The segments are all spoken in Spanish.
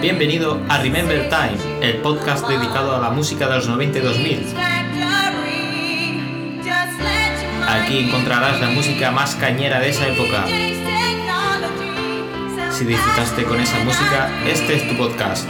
Bienvenido a Remember Time, el podcast dedicado a la música de los 90 y 2000. Aquí encontrarás la música más cañera de esa época. Si disfrutaste con esa música, este es tu podcast.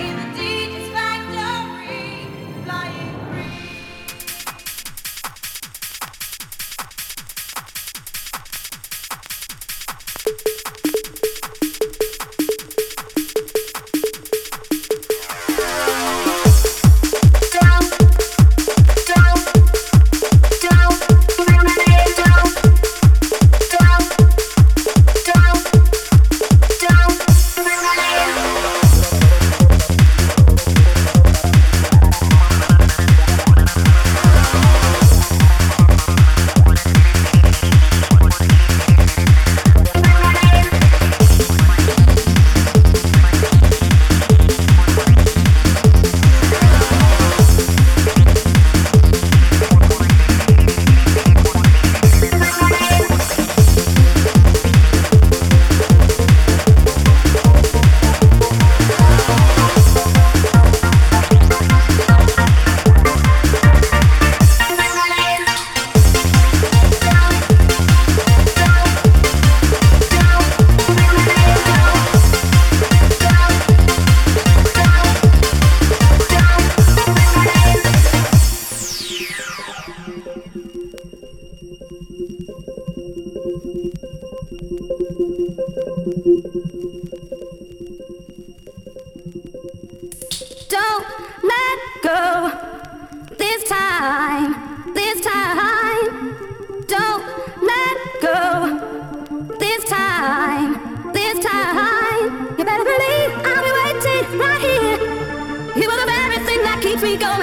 we go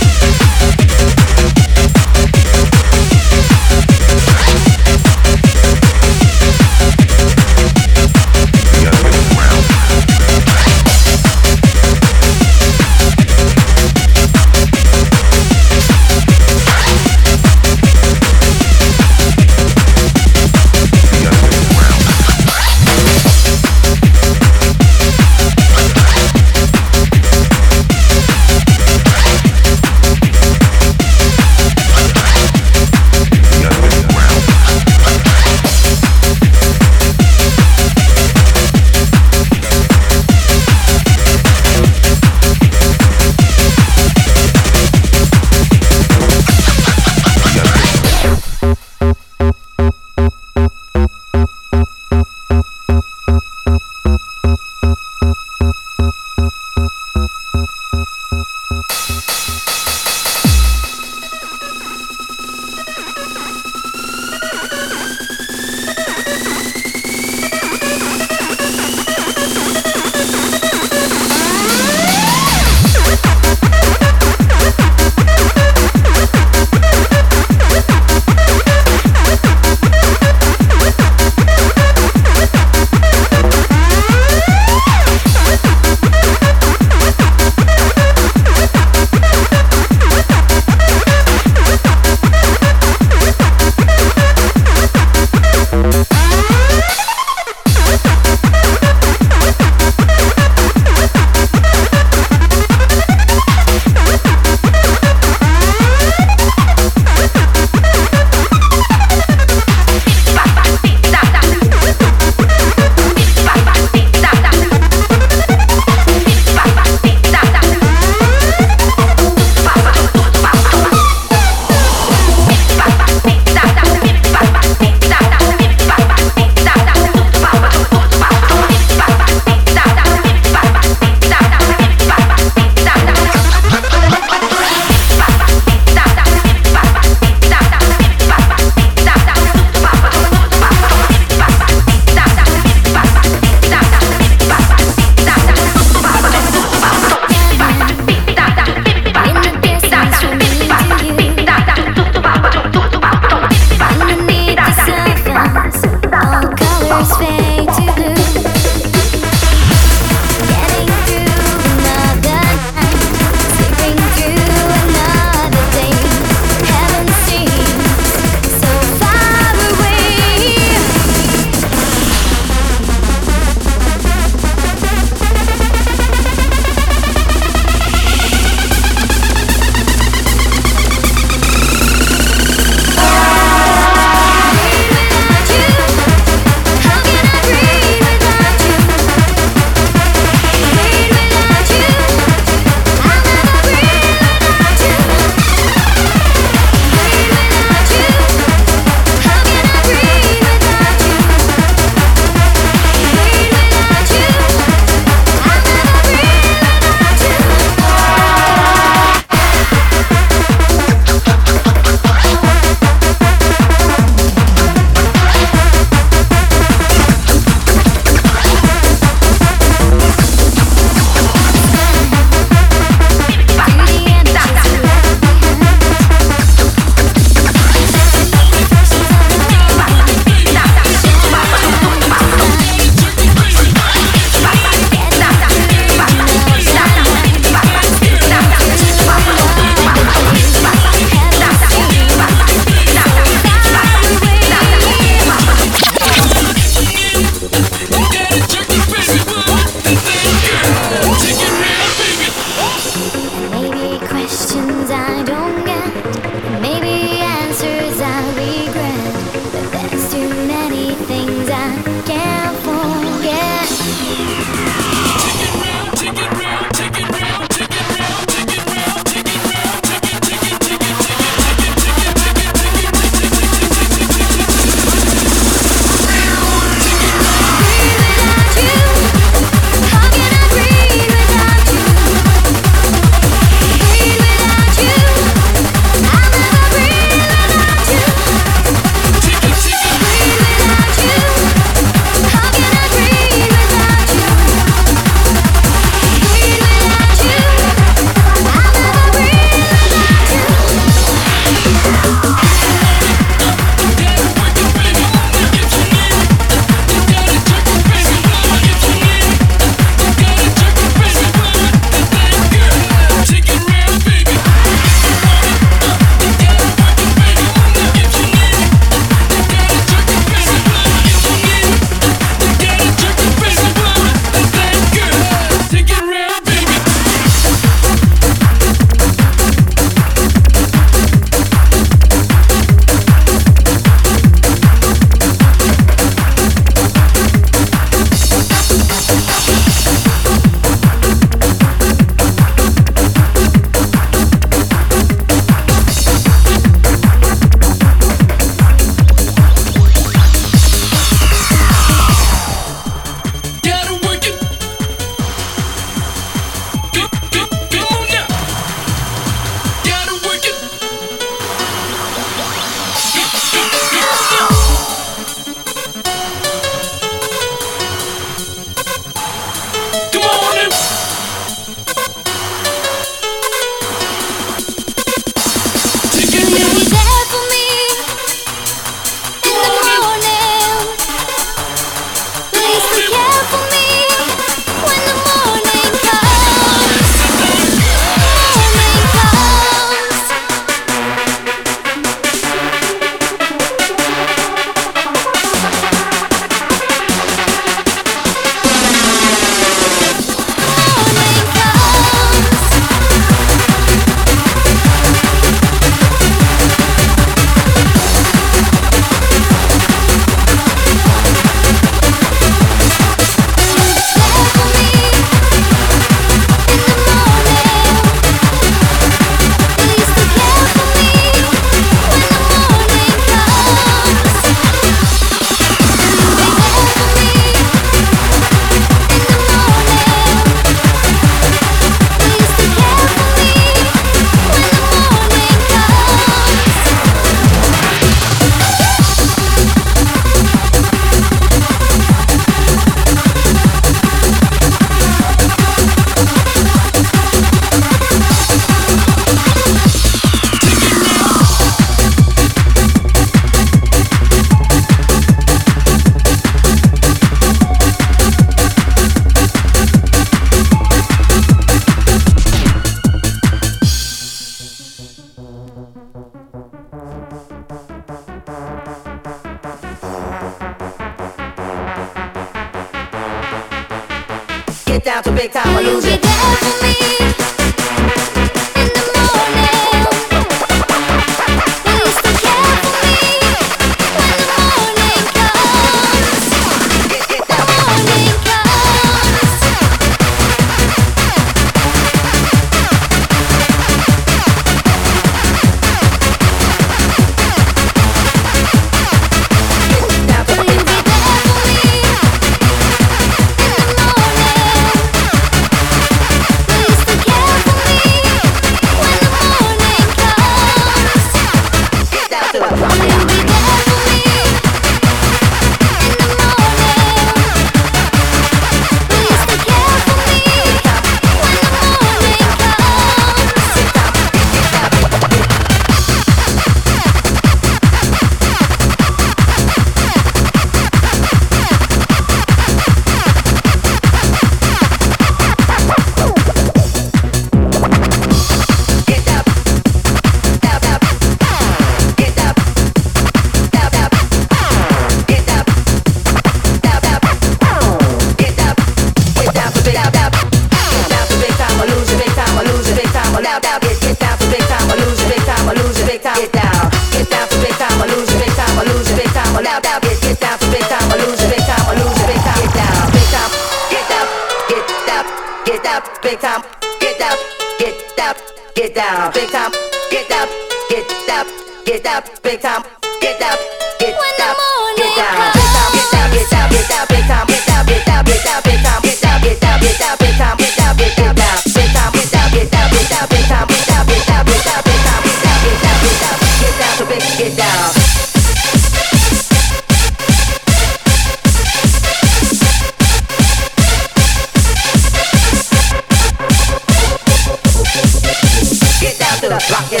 Get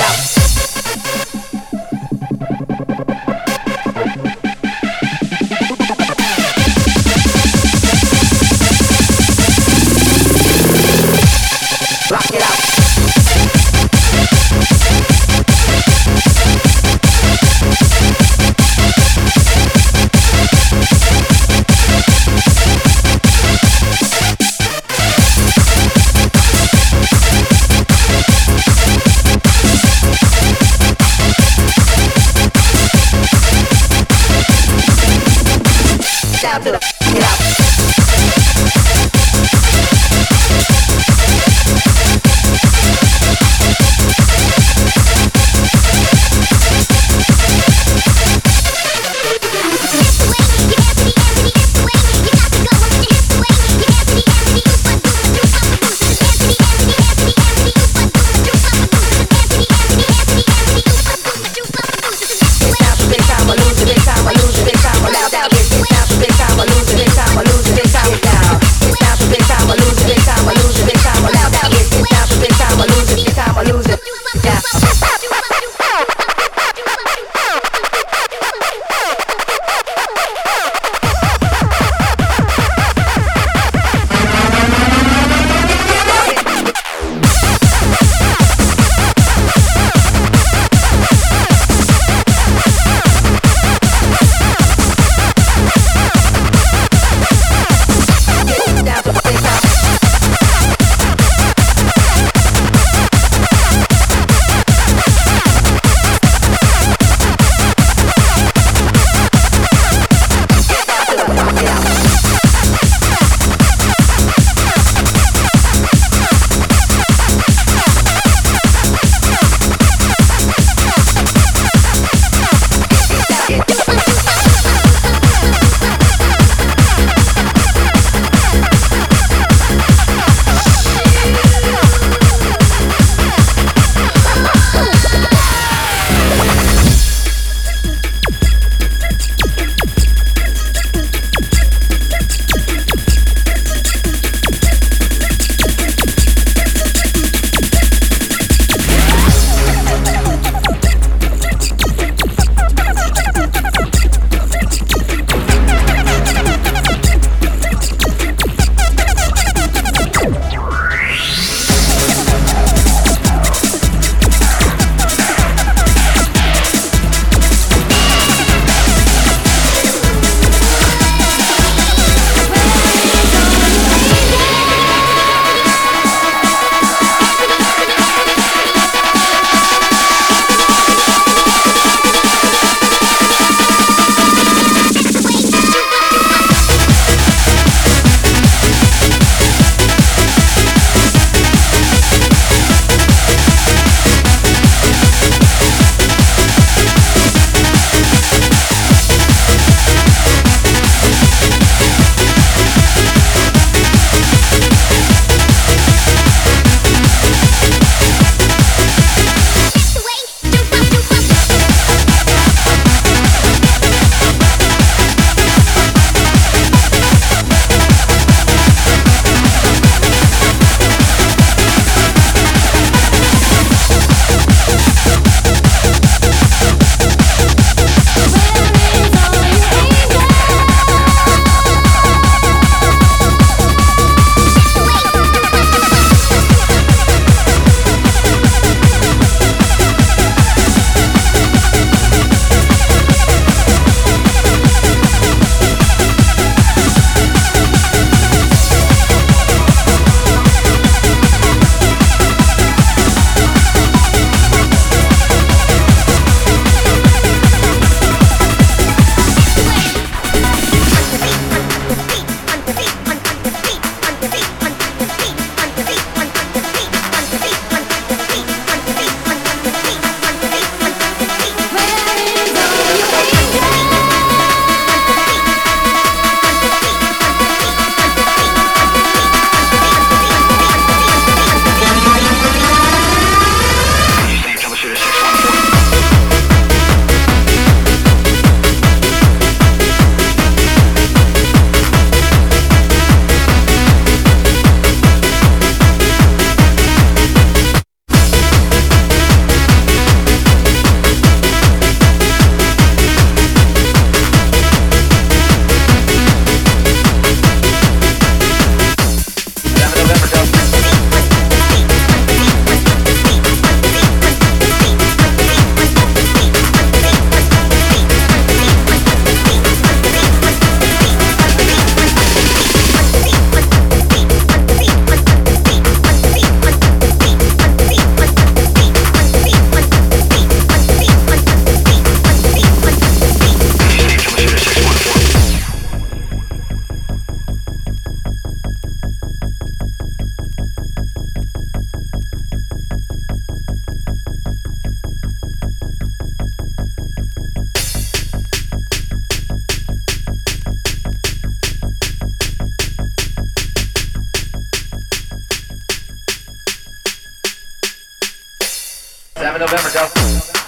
having November, Joe.